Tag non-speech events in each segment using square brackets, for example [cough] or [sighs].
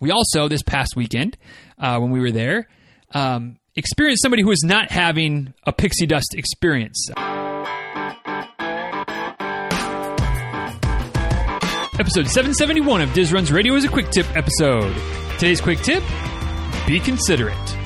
We also, this past weekend, uh, when we were there, um, experienced somebody who was not having a pixie dust experience. Episode 771 of Diz Runs Radio is a quick tip episode. Today's quick tip be considerate.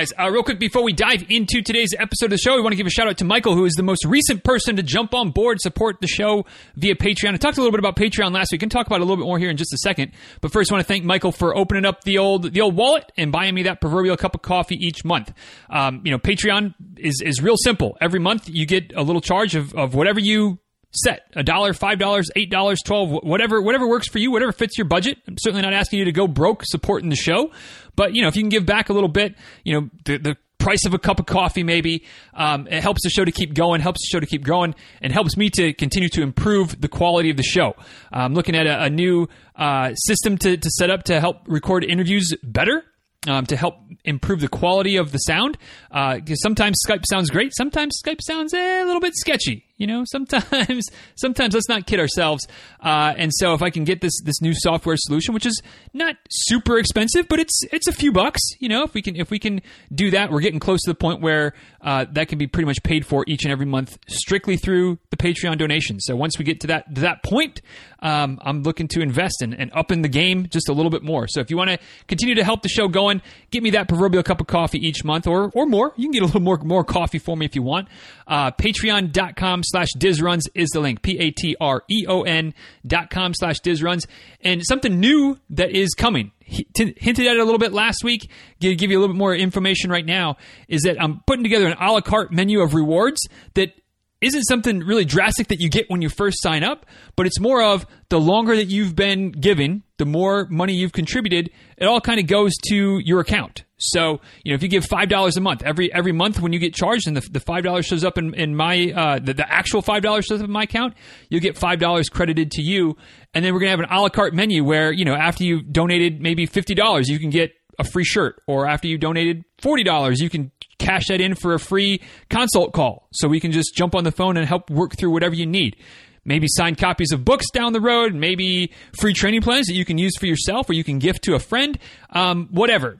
Guys, uh, real quick before we dive into today's episode of the show, we want to give a shout out to Michael, who is the most recent person to jump on board, support the show via Patreon. I talked a little bit about Patreon last week. We can talk about it a little bit more here in just a second. But first, I want to thank Michael for opening up the old the old wallet and buying me that proverbial cup of coffee each month. Um, you know, Patreon is is real simple. Every month, you get a little charge of, of whatever you set a dollar five dollars eight dollars twelve whatever whatever works for you whatever fits your budget i'm certainly not asking you to go broke supporting the show but you know if you can give back a little bit you know the, the price of a cup of coffee maybe um, it helps the show to keep going helps the show to keep growing and helps me to continue to improve the quality of the show i'm looking at a, a new uh, system to, to set up to help record interviews better um, to help improve the quality of the sound. Uh, sometimes Skype sounds great, sometimes Skype sounds eh, a little bit sketchy. You know, sometimes [laughs] sometimes let's not kid ourselves. Uh, and so if I can get this this new software solution, which is not super expensive, but it's it's a few bucks. You know, if we can if we can do that, we're getting close to the point where uh, that can be pretty much paid for each and every month strictly through the Patreon donation. So once we get to that to that point, um, I'm looking to invest in, and up in the game just a little bit more. So if you want to continue to help the show going, get me that proverbial cup of coffee each month or or more. You can get a little more more coffee for me if you want. Uh, Patreon.com slash dizruns is the link. P-A-T-R-E-O-N dot com slash dizruns. And something new that is coming. hinted at it a little bit last week. Give you a little bit more information right now. Is that I'm putting together an a la carte menu of rewards that isn't something really drastic that you get when you first sign up, but it's more of the longer that you've been giving, the more money you've contributed, it all kind of goes to your account. So, you know, if you give five dollars a month every every month when you get charged, and the, the five dollars shows up in, in my uh, the, the actual five dollars shows up in my account, you'll get five dollars credited to you, and then we're gonna have an a la carte menu where you know after you've donated maybe fifty dollars, you can get a free shirt, or after you donated forty dollars, you can cash that in for a free consult call, so we can just jump on the phone and help work through whatever you need maybe signed copies of books down the road, maybe free training plans that you can use for yourself or you can gift to a friend, um, whatever.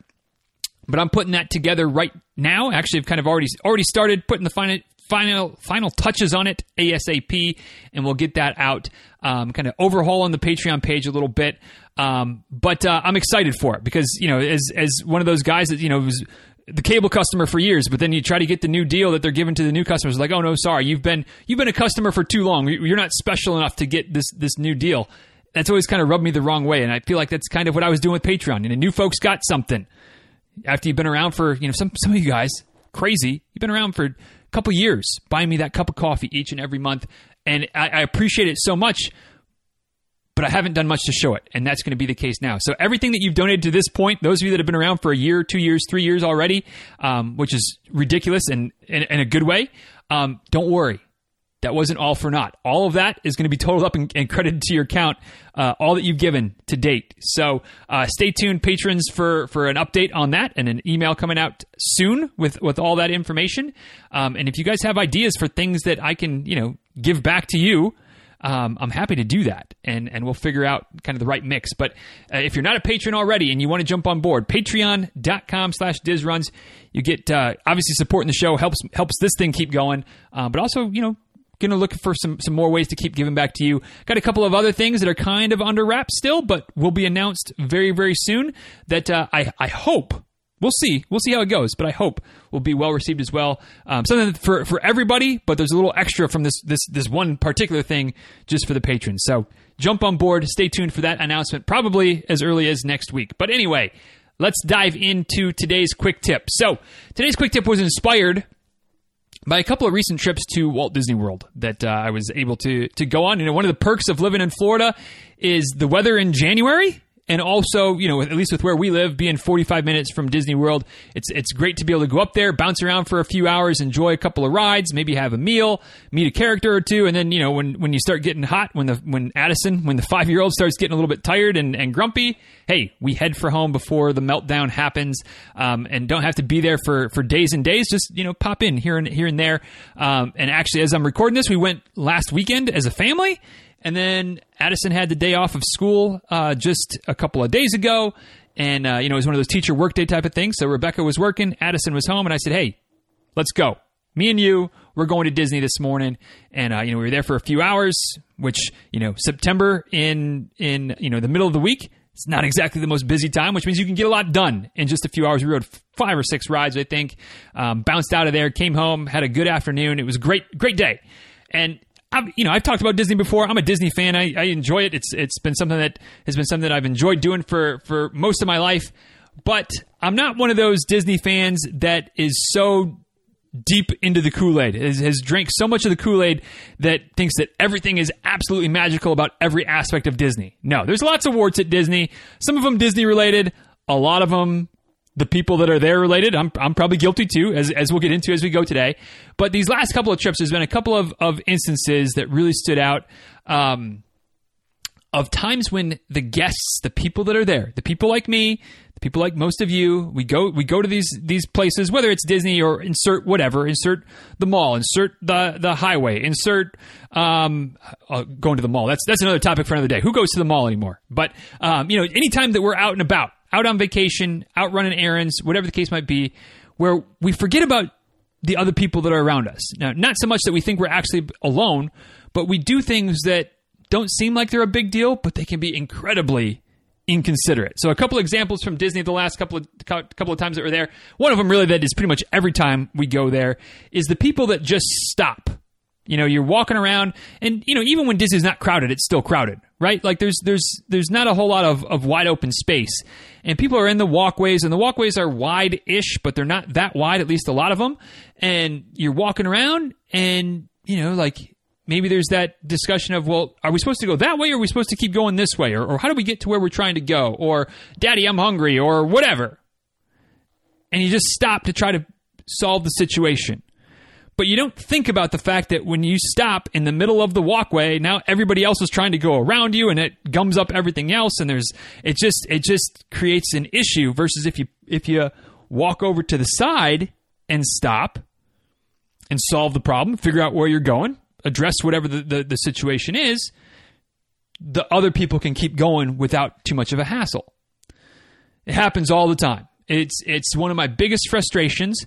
But I'm putting that together right now. Actually, I've kind of already already started putting the final final final touches on it ASAP, and we'll get that out. Um, kind of overhaul on the Patreon page a little bit, um, but uh, I'm excited for it because you know, as as one of those guys that you know was the cable customer for years, but then you try to get the new deal that they're giving to the new customers. Like, oh no, sorry, you've been you've been a customer for too long. You're not special enough to get this this new deal. That's always kind of rubbed me the wrong way, and I feel like that's kind of what I was doing with Patreon. You know, new folks got something after you've been around for you know some some of you guys crazy. You've been around for a couple years, buying me that cup of coffee each and every month, and I, I appreciate it so much but I haven't done much to show it, and that's going to be the case now. So everything that you've donated to this point, those of you that have been around for a year, two years, three years already, um, which is ridiculous and in, a good way, um, don't worry. That wasn't all for naught. All of that is going to be totaled up and, and credited to your account, uh, all that you've given to date. So uh, stay tuned, patrons, for for an update on that and an email coming out soon with with all that information. Um, and if you guys have ideas for things that I can, you know, give back to you, um, I'm happy to do that, and and we'll figure out kind of the right mix. But uh, if you're not a patron already and you want to jump on board, Patreon.com/slash DizRuns, you get uh, obviously supporting the show helps helps this thing keep going, uh, but also you know going to look for some some more ways to keep giving back to you. Got a couple of other things that are kind of under wraps still, but will be announced very very soon. That uh, I I hope we'll see. We'll see how it goes, but I hope will be well received as well. Um, something for for everybody, but there's a little extra from this this this one particular thing just for the patrons. So jump on board. Stay tuned for that announcement, probably as early as next week. But anyway, let's dive into today's quick tip. So today's quick tip was inspired by a couple of recent trips to Walt Disney World that uh, I was able to to go on. You know, one of the perks of living in Florida is the weather in January and also, you know, at least with where we live, being 45 minutes from Disney World, it's it's great to be able to go up there, bounce around for a few hours, enjoy a couple of rides, maybe have a meal, meet a character or two, and then you know when when you start getting hot, when the when Addison, when the [laughs] five year old starts getting a little bit tired and, and grumpy, hey, we head for home before the meltdown happens, um, and don't have to be there for for days and days. Just you know, pop in here and here and there. Um, and actually, as I'm recording this, we went last weekend as a family and then Addison had the day off of school uh, just a couple of days ago. And, uh, you know, it was one of those teacher workday type of things. So Rebecca was working, Addison was home, and I said, hey, let's go. Me and you, we're going to Disney this morning. And, uh, you know, we were there for a few hours, which, you know, September in, in, you know, the middle of the week, it's not exactly the most busy time, which means you can get a lot done in just a few hours. We rode five or six rides, I think. Um, bounced out of there, came home, had a good afternoon. It was great, great day. And I've, you know, I've talked about Disney before. I'm a Disney fan. I, I enjoy it. It's it's been something that has been something that I've enjoyed doing for for most of my life. But I'm not one of those Disney fans that is so deep into the Kool Aid, has, has drank so much of the Kool Aid that thinks that everything is absolutely magical about every aspect of Disney. No, there's lots of warts at Disney. Some of them Disney related. A lot of them the people that are there related. I'm, I'm probably guilty too, as, as we'll get into as we go today. But these last couple of trips, there's been a couple of, of instances that really stood out um, of times when the guests, the people that are there, the people like me, the people like most of you, we go we go to these these places, whether it's Disney or insert whatever, insert the mall, insert the the highway, insert um, uh, going to the mall. That's that's another topic for another day. Who goes to the mall anymore? But um, you know, anytime that we're out and about out on vacation, out running errands, whatever the case might be, where we forget about the other people that are around us. Now, not so much that we think we're actually alone, but we do things that don't seem like they're a big deal, but they can be incredibly inconsiderate. So, a couple examples from Disney the last couple of couple of times that we're there. One of them, really, that is pretty much every time we go there, is the people that just stop you know, you're walking around, and you know, even when Disney's not crowded, it's still crowded, right? Like there's there's there's not a whole lot of, of wide open space, and people are in the walkways, and the walkways are wide-ish, but they're not that wide. At least a lot of them, and you're walking around, and you know, like maybe there's that discussion of, well, are we supposed to go that way, or are we supposed to keep going this way, or, or how do we get to where we're trying to go, or Daddy, I'm hungry, or whatever, and you just stop to try to solve the situation but you don't think about the fact that when you stop in the middle of the walkway, now everybody else is trying to go around you and it gums up everything else and there's it just it just creates an issue versus if you if you walk over to the side and stop and solve the problem, figure out where you're going, address whatever the, the, the situation is, the other people can keep going without too much of a hassle. It happens all the time. It's it's one of my biggest frustrations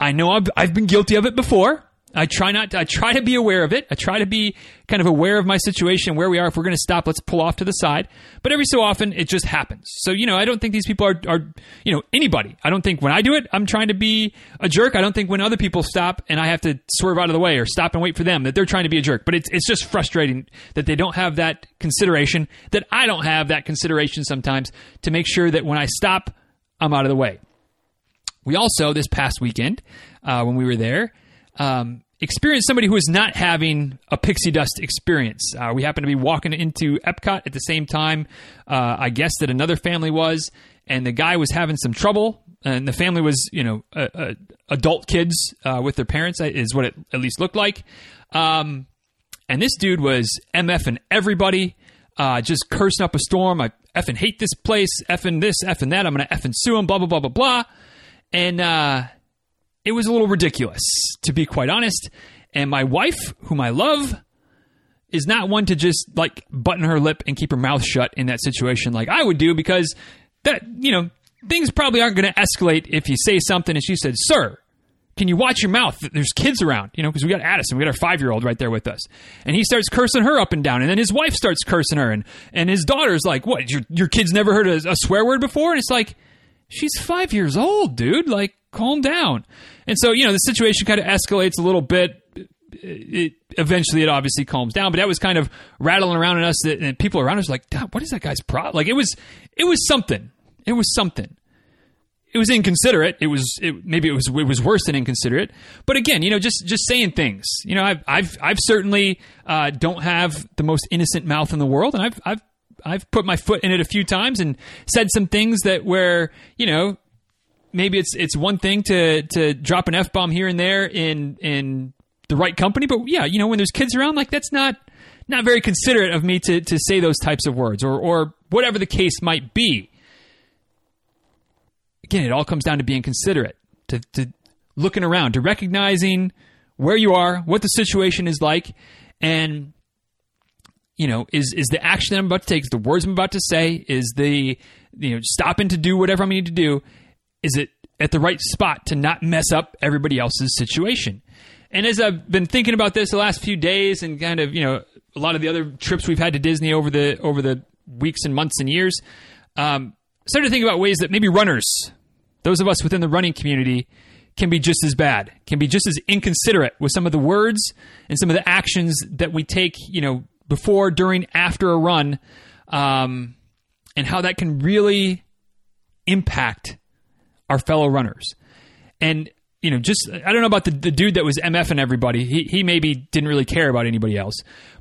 I know I've, I've been guilty of it before. I try not to, I try to be aware of it. I try to be kind of aware of my situation, where we are. If we're going to stop, let's pull off to the side. But every so often, it just happens. So, you know, I don't think these people are, are, you know, anybody. I don't think when I do it, I'm trying to be a jerk. I don't think when other people stop and I have to swerve out of the way or stop and wait for them that they're trying to be a jerk. But it's, it's just frustrating that they don't have that consideration, that I don't have that consideration sometimes to make sure that when I stop, I'm out of the way. We also, this past weekend, uh, when we were there, um, experienced somebody who was not having a pixie dust experience. Uh, we happened to be walking into Epcot at the same time. Uh, I guess that another family was, and the guy was having some trouble. And the family was, you know, adult kids uh, with their parents, is what it at least looked like. Um, and this dude was MFing everybody, uh, just cursing up a storm. I effing hate this place, effing this, effing that. I'm going to effing sue him, blah, blah, blah, blah, blah and uh, it was a little ridiculous, to be quite honest. And my wife, whom I love, is not one to just like button her lip and keep her mouth shut in that situation like I would do because that, you know, things probably aren't going to escalate if you say something and she said, Sir, can you watch your mouth? There's kids around, you know, because we got Addison, we got our five year old right there with us. And he starts cursing her up and down. And then his wife starts cursing her. And, and his daughter's like, What? Your, your kid's never heard a, a swear word before? And it's like, she's five years old, dude. Like, calm down. And so, you know, the situation kind of escalates a little bit. It, eventually, it obviously calms down, but that was kind of rattling around in us, and people around us like, "What is that guy's problem?" Like, it was, it was something. It was something. It was inconsiderate. It was it, maybe it was it was worse than inconsiderate. But again, you know, just just saying things. You know, I've I've I've certainly uh, don't have the most innocent mouth in the world, and I've I've I've put my foot in it a few times and said some things that where you know maybe it's it's one thing to to drop an f bomb here and there in in the right company, but yeah, you know when there's kids around, like that's not not very considerate of me to to say those types of words or or whatever the case might be. Again, it all comes down to being considerate, to to looking around, to recognizing where you are, what the situation is like, and you know, is is the action that I'm about to take, is the words I'm about to say, is the you know stopping to do whatever I need to do, is it at the right spot to not mess up everybody else's situation? And as I've been thinking about this the last few days, and kind of you know a lot of the other trips we've had to Disney over the over the weeks and months and years, um, started to think about ways that maybe runners, those of us within the running community, can be just as bad, can be just as inconsiderate with some of the words and some of the actions that we take, you know, before, during, after a run, um, and how that can really impact our fellow runners. And you know, just I don't know about the, the dude that was MF and everybody. He he maybe didn't really care about anybody else.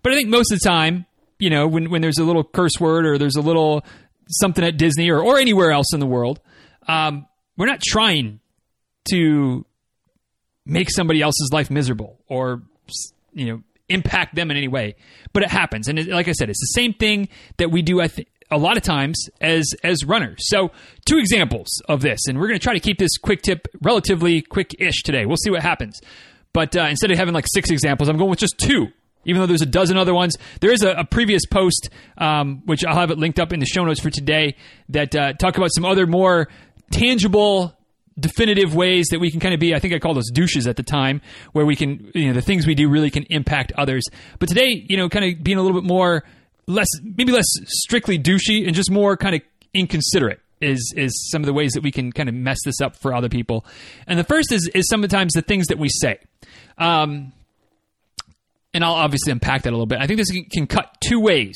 But I think most of the time, you know, when when there's a little curse word or there's a little something at Disney or or anywhere else in the world, um, we're not trying to make somebody else's life miserable or you know impact them in any way. But it happens, and it, like I said, it's the same thing that we do. I think a lot of times as as runners. So, two examples of this, and we're going to try to keep this quick tip relatively quick-ish today. We'll see what happens. But uh, instead of having like six examples, I'm going with just two. Even though there's a dozen other ones, there is a, a previous post, um, which I'll have it linked up in the show notes for today, that uh, talk about some other more tangible definitive ways that we can kind of be i think i call those douches at the time where we can you know the things we do really can impact others but today you know kind of being a little bit more less maybe less strictly douchey and just more kind of inconsiderate is is some of the ways that we can kind of mess this up for other people. And the first is is sometimes the things that we say. Um, and I'll obviously unpack that a little bit. I think this can, can cut two ways.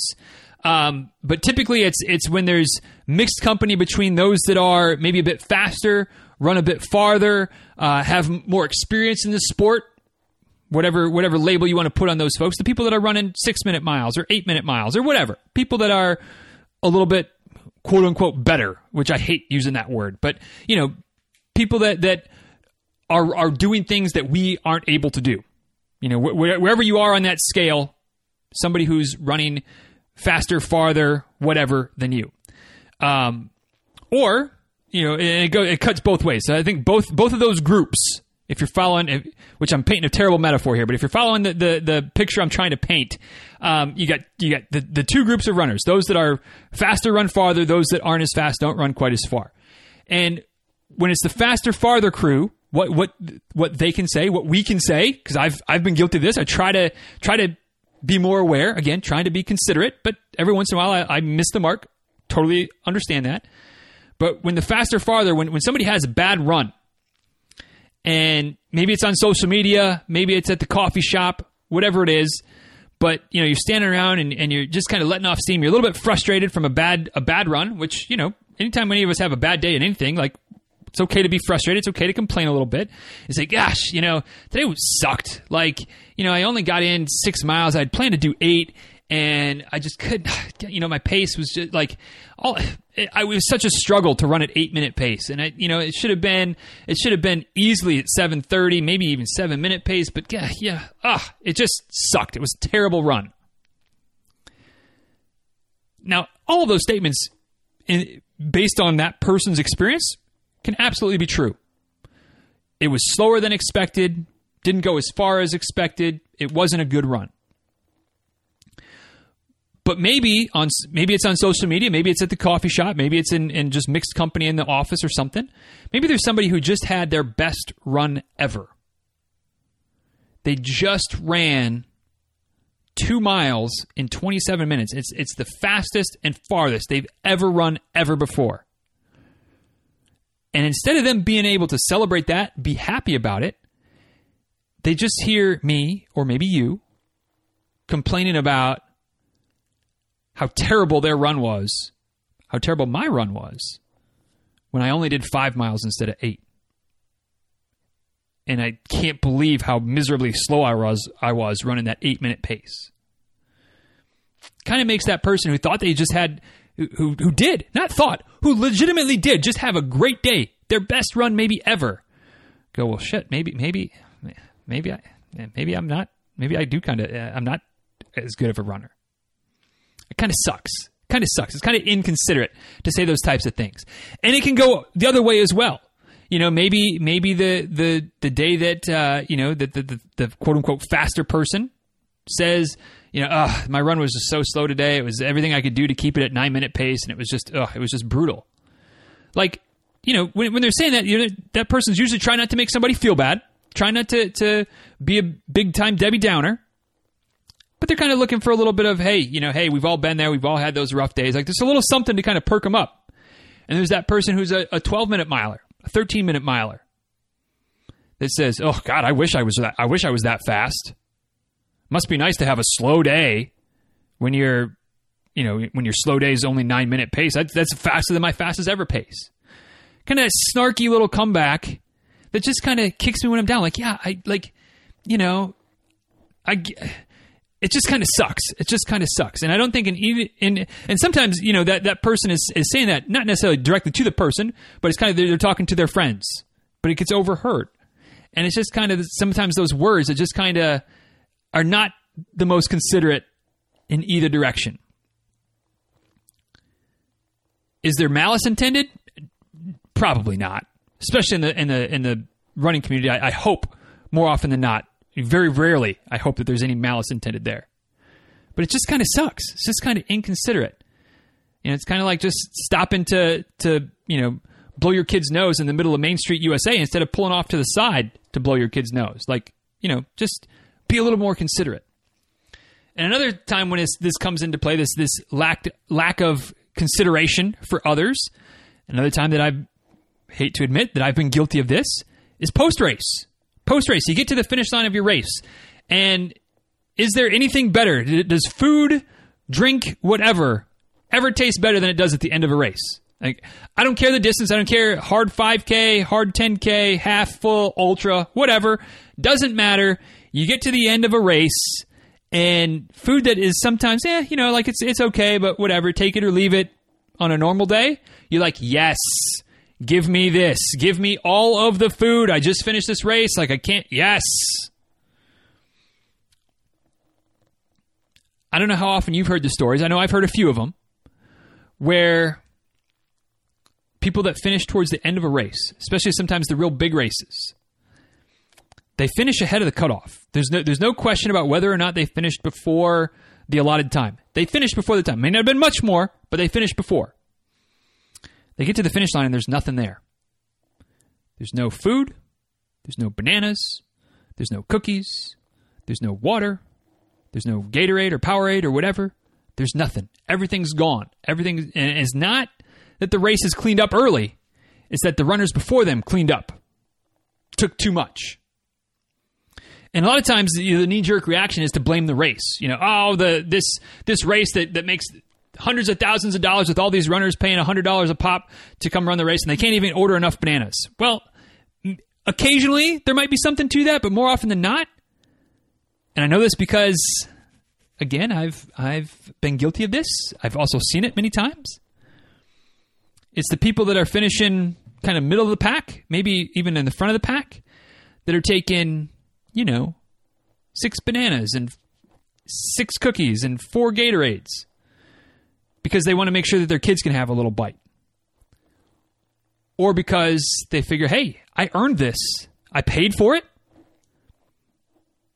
Um, but typically, it's it's when there's mixed company between those that are maybe a bit faster, run a bit farther, uh, have more experience in the sport, whatever whatever label you want to put on those folks, the people that are running six minute miles or eight minute miles or whatever, people that are a little bit quote unquote better, which I hate using that word, but you know, people that that are are doing things that we aren't able to do. You know, wh- wherever you are on that scale, somebody who's running faster, farther, whatever than you, um, or you know, it, go, it cuts both ways. So I think both both of those groups if you're following, which I'm painting a terrible metaphor here, but if you're following the the, the picture I'm trying to paint, um, you got you got the, the two groups of runners: those that are faster run farther, those that aren't as fast don't run quite as far. And when it's the faster, farther crew, what what what they can say, what we can say, because I've I've been guilty of this. I try to try to be more aware. Again, trying to be considerate, but every once in a while I, I miss the mark. Totally understand that. But when the faster, farther, when when somebody has a bad run and maybe it's on social media, maybe it's at the coffee shop, whatever it is. But you know, you're standing around and, and you're just kind of letting off steam. You're a little bit frustrated from a bad a bad run, which you know, anytime any of us have a bad day in anything, like it's okay to be frustrated. It's okay to complain a little bit. It's like, gosh, you know, today sucked. Like, you know, I only got in six miles. I'd planned to do eight, and I just couldn't. [laughs] You know, my pace was just like all. [sighs] It, it was such a struggle to run at eight minute pace, and I, you know, it should have been it should have been easily at seven thirty, maybe even seven minute pace. But yeah, yeah, ah, it just sucked. It was a terrible run. Now, all of those statements, in, based on that person's experience, can absolutely be true. It was slower than expected, didn't go as far as expected. It wasn't a good run but maybe on maybe it's on social media, maybe it's at the coffee shop, maybe it's in, in just mixed company in the office or something. Maybe there's somebody who just had their best run ever. They just ran two miles in 27 minutes. It's it's the fastest and farthest they've ever run ever before. And instead of them being able to celebrate that, be happy about it, they just hear me or maybe you complaining about how terrible their run was, how terrible my run was when I only did five miles instead of eight. And I can't believe how miserably slow I was I was running that eight minute pace. kind of makes that person who thought they just had, who, who did, not thought, who legitimately did just have a great day, their best run maybe ever, go, well, shit, maybe, maybe, maybe I, maybe I'm not, maybe I do kind of, uh, I'm not as good of a runner. It kind of sucks. Kind of sucks. It's kind of inconsiderate to say those types of things, and it can go the other way as well. You know, maybe maybe the the the day that uh, you know that the, the, the quote unquote faster person says, you know, oh, my run was just so slow today. It was everything I could do to keep it at nine minute pace, and it was just, oh, it was just brutal. Like, you know, when, when they're saying that, you know, that person's usually trying not to make somebody feel bad, trying not to to be a big time Debbie Downer, but they're kind of looking for a little bit of, hey, you know, hey, we've all been there, we've all had those rough days. Like, there's a little something to kind of perk them up. And there's that person who's a, a 12 minute miler, a 13 minute miler, that says, oh God, I wish I was that. I wish I was that fast. Must be nice to have a slow day when you're, you know, when your slow day is only nine minute pace. That's, that's faster than my fastest ever pace. Kind of snarky little comeback that just kind of kicks me when I'm down. Like, yeah, I like, you know, I it just kind of sucks. It just kind of sucks. And I don't think in even and sometimes you know that that person is is saying that not necessarily directly to the person, but it's kind of they're, they're talking to their friends, but it gets overheard, and it's just kind of sometimes those words that just kind of are not the most considerate in either direction. Is there malice intended? Probably not, especially in the in the in the running community. I, I hope more often than not very rarely, I hope that there's any malice intended there. But it just kind of sucks. It's just kind of inconsiderate. Know, it's kind of like just stopping to to you know blow your kid's nose in the middle of Main Street, USA, instead of pulling off to the side to blow your kid's nose. Like you know, just be a little more considerate. And another time when this comes into play, this this lack lack of consideration for others. Another time that I hate to admit that I've been guilty of this is post race post race, you get to the finish line of your race, and is there anything better? Does food, drink, whatever, ever taste better than it does at the end of a race? Like, I don't care the distance. I don't care hard 5K, hard 10K, half, full, ultra, whatever. Doesn't matter. You get to the end of a race, and food that is sometimes, yeah, you know, like it's it's okay, but whatever. Take it or leave it. On a normal day, you're like, yes, Give me this. Give me all of the food. I just finished this race. Like, I can't. Yes. I don't know how often you've heard the stories. I know I've heard a few of them where people that finish towards the end of a race, especially sometimes the real big races, they finish ahead of the cutoff. There's no, there's no question about whether or not they finished before the allotted time. They finished before the time. May not have been much more, but they finished before. They get to the finish line and there's nothing there. There's no food, there's no bananas, there's no cookies, there's no water, there's no Gatorade or Powerade or whatever. There's nothing. Everything's gone. Everything it's not that the race is cleaned up early. It's that the runners before them cleaned up. Took too much. And a lot of times the, the knee jerk reaction is to blame the race. You know, oh the this this race that, that makes hundreds of thousands of dollars with all these runners paying $100 a pop to come run the race, and they can't even order enough bananas. Well, occasionally there might be something to that, but more often than not, and I know this because, again, I've I've been guilty of this. I've also seen it many times. It's the people that are finishing kind of middle of the pack, maybe even in the front of the pack, that are taking, you know, six bananas and six cookies and four Gatorades because they want to make sure that their kids can have a little bite. Or because they figure, hey, I earned this. I paid for it.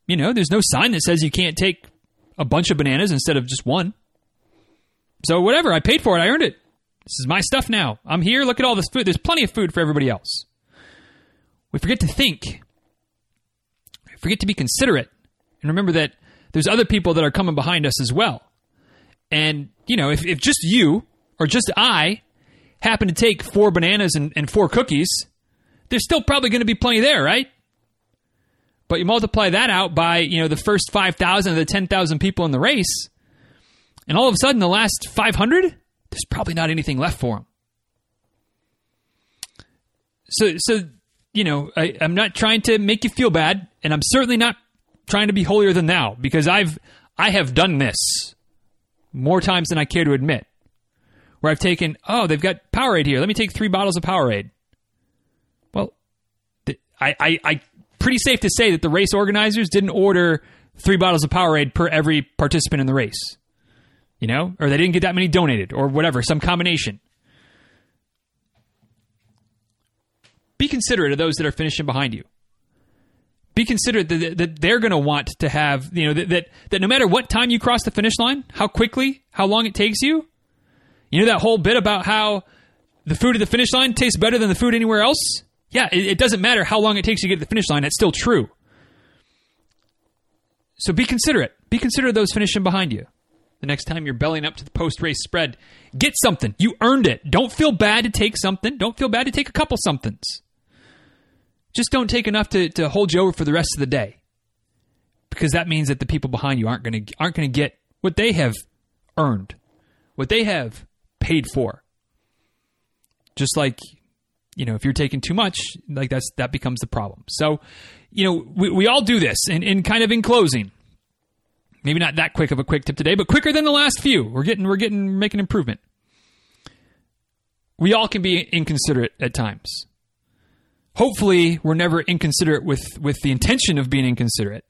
You know, there's no sign that says you can't take a bunch of bananas instead of just one. So, whatever, I paid for it. I earned it. This is my stuff now. I'm here. Look at all this food. There's plenty of food for everybody else. We forget to think, we forget to be considerate, and remember that there's other people that are coming behind us as well. And, you know, if, if just you or just I happen to take four bananas and, and four cookies, there's still probably going to be plenty there, right? But you multiply that out by, you know, the first 5,000 of the 10,000 people in the race, and all of a sudden the last 500, there's probably not anything left for them. So, so you know, I, I'm not trying to make you feel bad, and I'm certainly not trying to be holier than thou because I've I have done this more times than I care to admit. Where I've taken, oh, they've got Powerade here. Let me take three bottles of Powerade. Well, th- I, I, I pretty safe to say that the race organizers didn't order three bottles of Powerade per every participant in the race. You know, or they didn't get that many donated, or whatever, some combination. Be considerate of those that are finishing behind you. Be considerate that, that they're going to want to have, you know, that, that, that no matter what time you cross the finish line, how quickly, how long it takes you, you know that whole bit about how the food at the finish line tastes better than the food anywhere else? Yeah, it, it doesn't matter how long it takes you to get to the finish line, that's still true. So be considerate. Be considerate of those finishing behind you. The next time you're bellying up to the post race spread, get something. You earned it. Don't feel bad to take something. Don't feel bad to take a couple somethings. Just don't take enough to, to hold you over for the rest of the day. Because that means that the people behind you aren't going to aren't to get what they have earned, what they have paid for. Just like you know, if you're taking too much, like that's that becomes the problem. So, you know, we, we all do this, and, and kind of in closing, maybe not that quick of a quick tip today, but quicker than the last few. We're getting we're getting making improvement. We all can be inconsiderate at times. Hopefully, we're never inconsiderate with with the intention of being inconsiderate,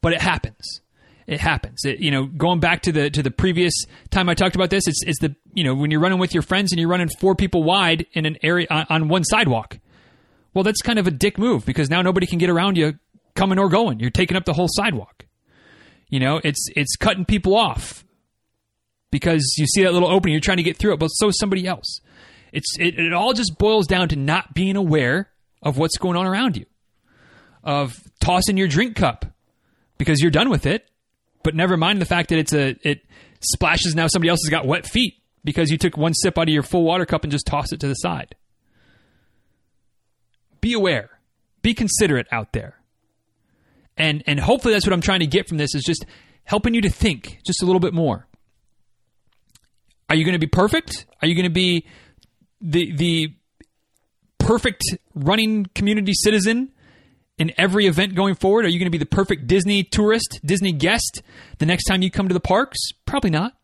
but it happens it happens. It, you know, going back to the to the previous time I talked about this, it's it's the you know when you're running with your friends and you're running four people wide in an area on, on one sidewalk. Well, that's kind of a dick move because now nobody can get around you coming or going. You're taking up the whole sidewalk. You know, it's it's cutting people off because you see that little opening, you're trying to get through it, but so is somebody else. It's it, it all just boils down to not being aware of what's going on around you, of tossing your drink cup because you're done with it but never mind the fact that it's a it splashes now somebody else has got wet feet because you took one sip out of your full water cup and just tossed it to the side. Be aware. Be considerate out there. And and hopefully that's what I'm trying to get from this is just helping you to think just a little bit more. Are you going to be perfect? Are you going to be the the perfect running community citizen in every event going forward? Are you going to be the perfect Disney tourist, Disney guest the next time you come to the parks? Probably not.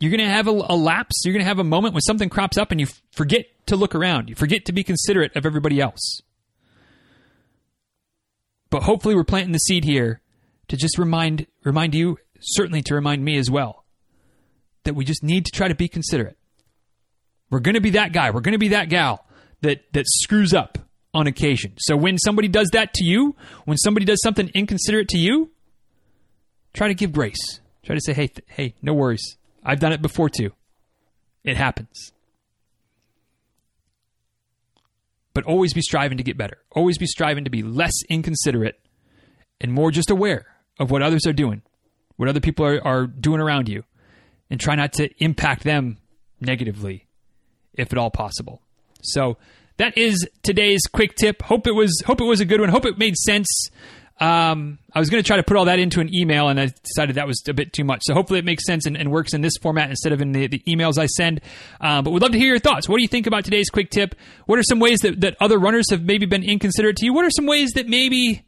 You're going to have a, a lapse. You're going to have a moment when something crops up and you forget to look around. You forget to be considerate of everybody else. But hopefully, we're planting the seed here to just remind remind you, certainly to remind me as well, that we just need to try to be considerate. We're going to be that guy. We're going to be that gal that that screws up on occasion. So when somebody does that to you, when somebody does something inconsiderate to you, try to give grace. Try to say, "Hey, th- hey, no worries. I've done it before too. It happens." But always be striving to get better. Always be striving to be less inconsiderate and more just aware of what others are doing, what other people are, are doing around you, and try not to impact them negatively, if at all possible. So that is today's quick tip. Hope it was hope it was a good one. Hope it made sense. Um, I was going to try to put all that into an email, and I decided that was a bit too much. So hopefully it makes sense and, and works in this format instead of in the, the emails I send. Uh, but we'd love to hear your thoughts. What do you think about today's quick tip? What are some ways that, that other runners have maybe been inconsiderate to you? What are some ways that maybe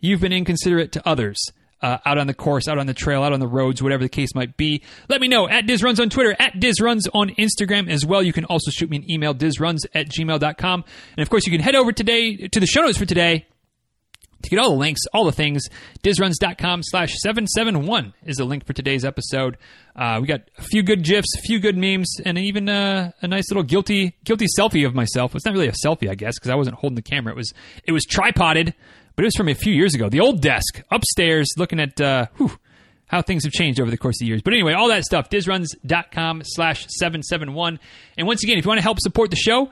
you've been inconsiderate to others? Uh, out on the course, out on the trail, out on the roads, whatever the case might be. Let me know at DizRuns on Twitter, at DizRuns on Instagram as well. You can also shoot me an email, DizRuns at gmail.com. And of course, you can head over today to the show notes for today to get all the links, all the things, dizruns.com slash 771 is the link for today's episode. Uh, we got a few good GIFs, a few good memes, and even uh, a nice little guilty guilty selfie of myself. It's not really a selfie, I guess, because I wasn't holding the camera. It was it was tripoded but it was from a few years ago. The old desk upstairs, looking at uh, whew, how things have changed over the course of years. But anyway, all that stuff, dizruns.com slash 771. And once again, if you want to help support the show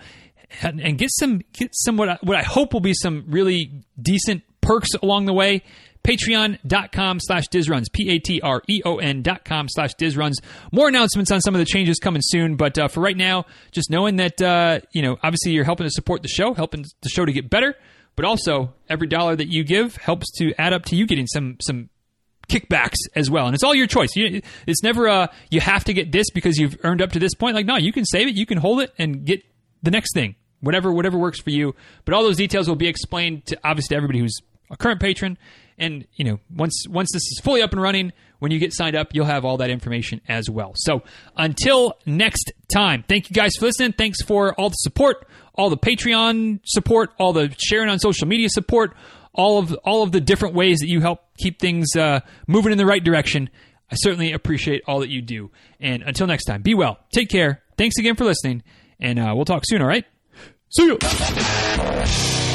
and, get some, get some what I, what I hope will be some really decent perks along the way, patreon.com slash dizruns, P-A-T-R-E-O-N dot com slash dizruns. More announcements on some of the changes coming soon, but uh, for right now, just knowing that, uh, you know, obviously you're helping to support the show, helping the show to get better but also every dollar that you give helps to add up to you getting some some kickbacks as well. And it's all your choice. You, it's never a you have to get this because you've earned up to this point. Like no, you can save it, you can hold it, and get the next thing. Whatever whatever works for you. But all those details will be explained to obviously to everybody who's a current patron And you know, once once this is fully up and running, when you get signed up, you'll have all that information as well. So until next time, thank you guys for listening. Thanks for all the support, all the Patreon support, all the sharing on social media support, all of all of the different ways that you help keep things uh, moving in the right direction. I certainly appreciate all that you do. And until next time, be well, take care. Thanks again for listening, and uh, we'll talk soon. All right. See you.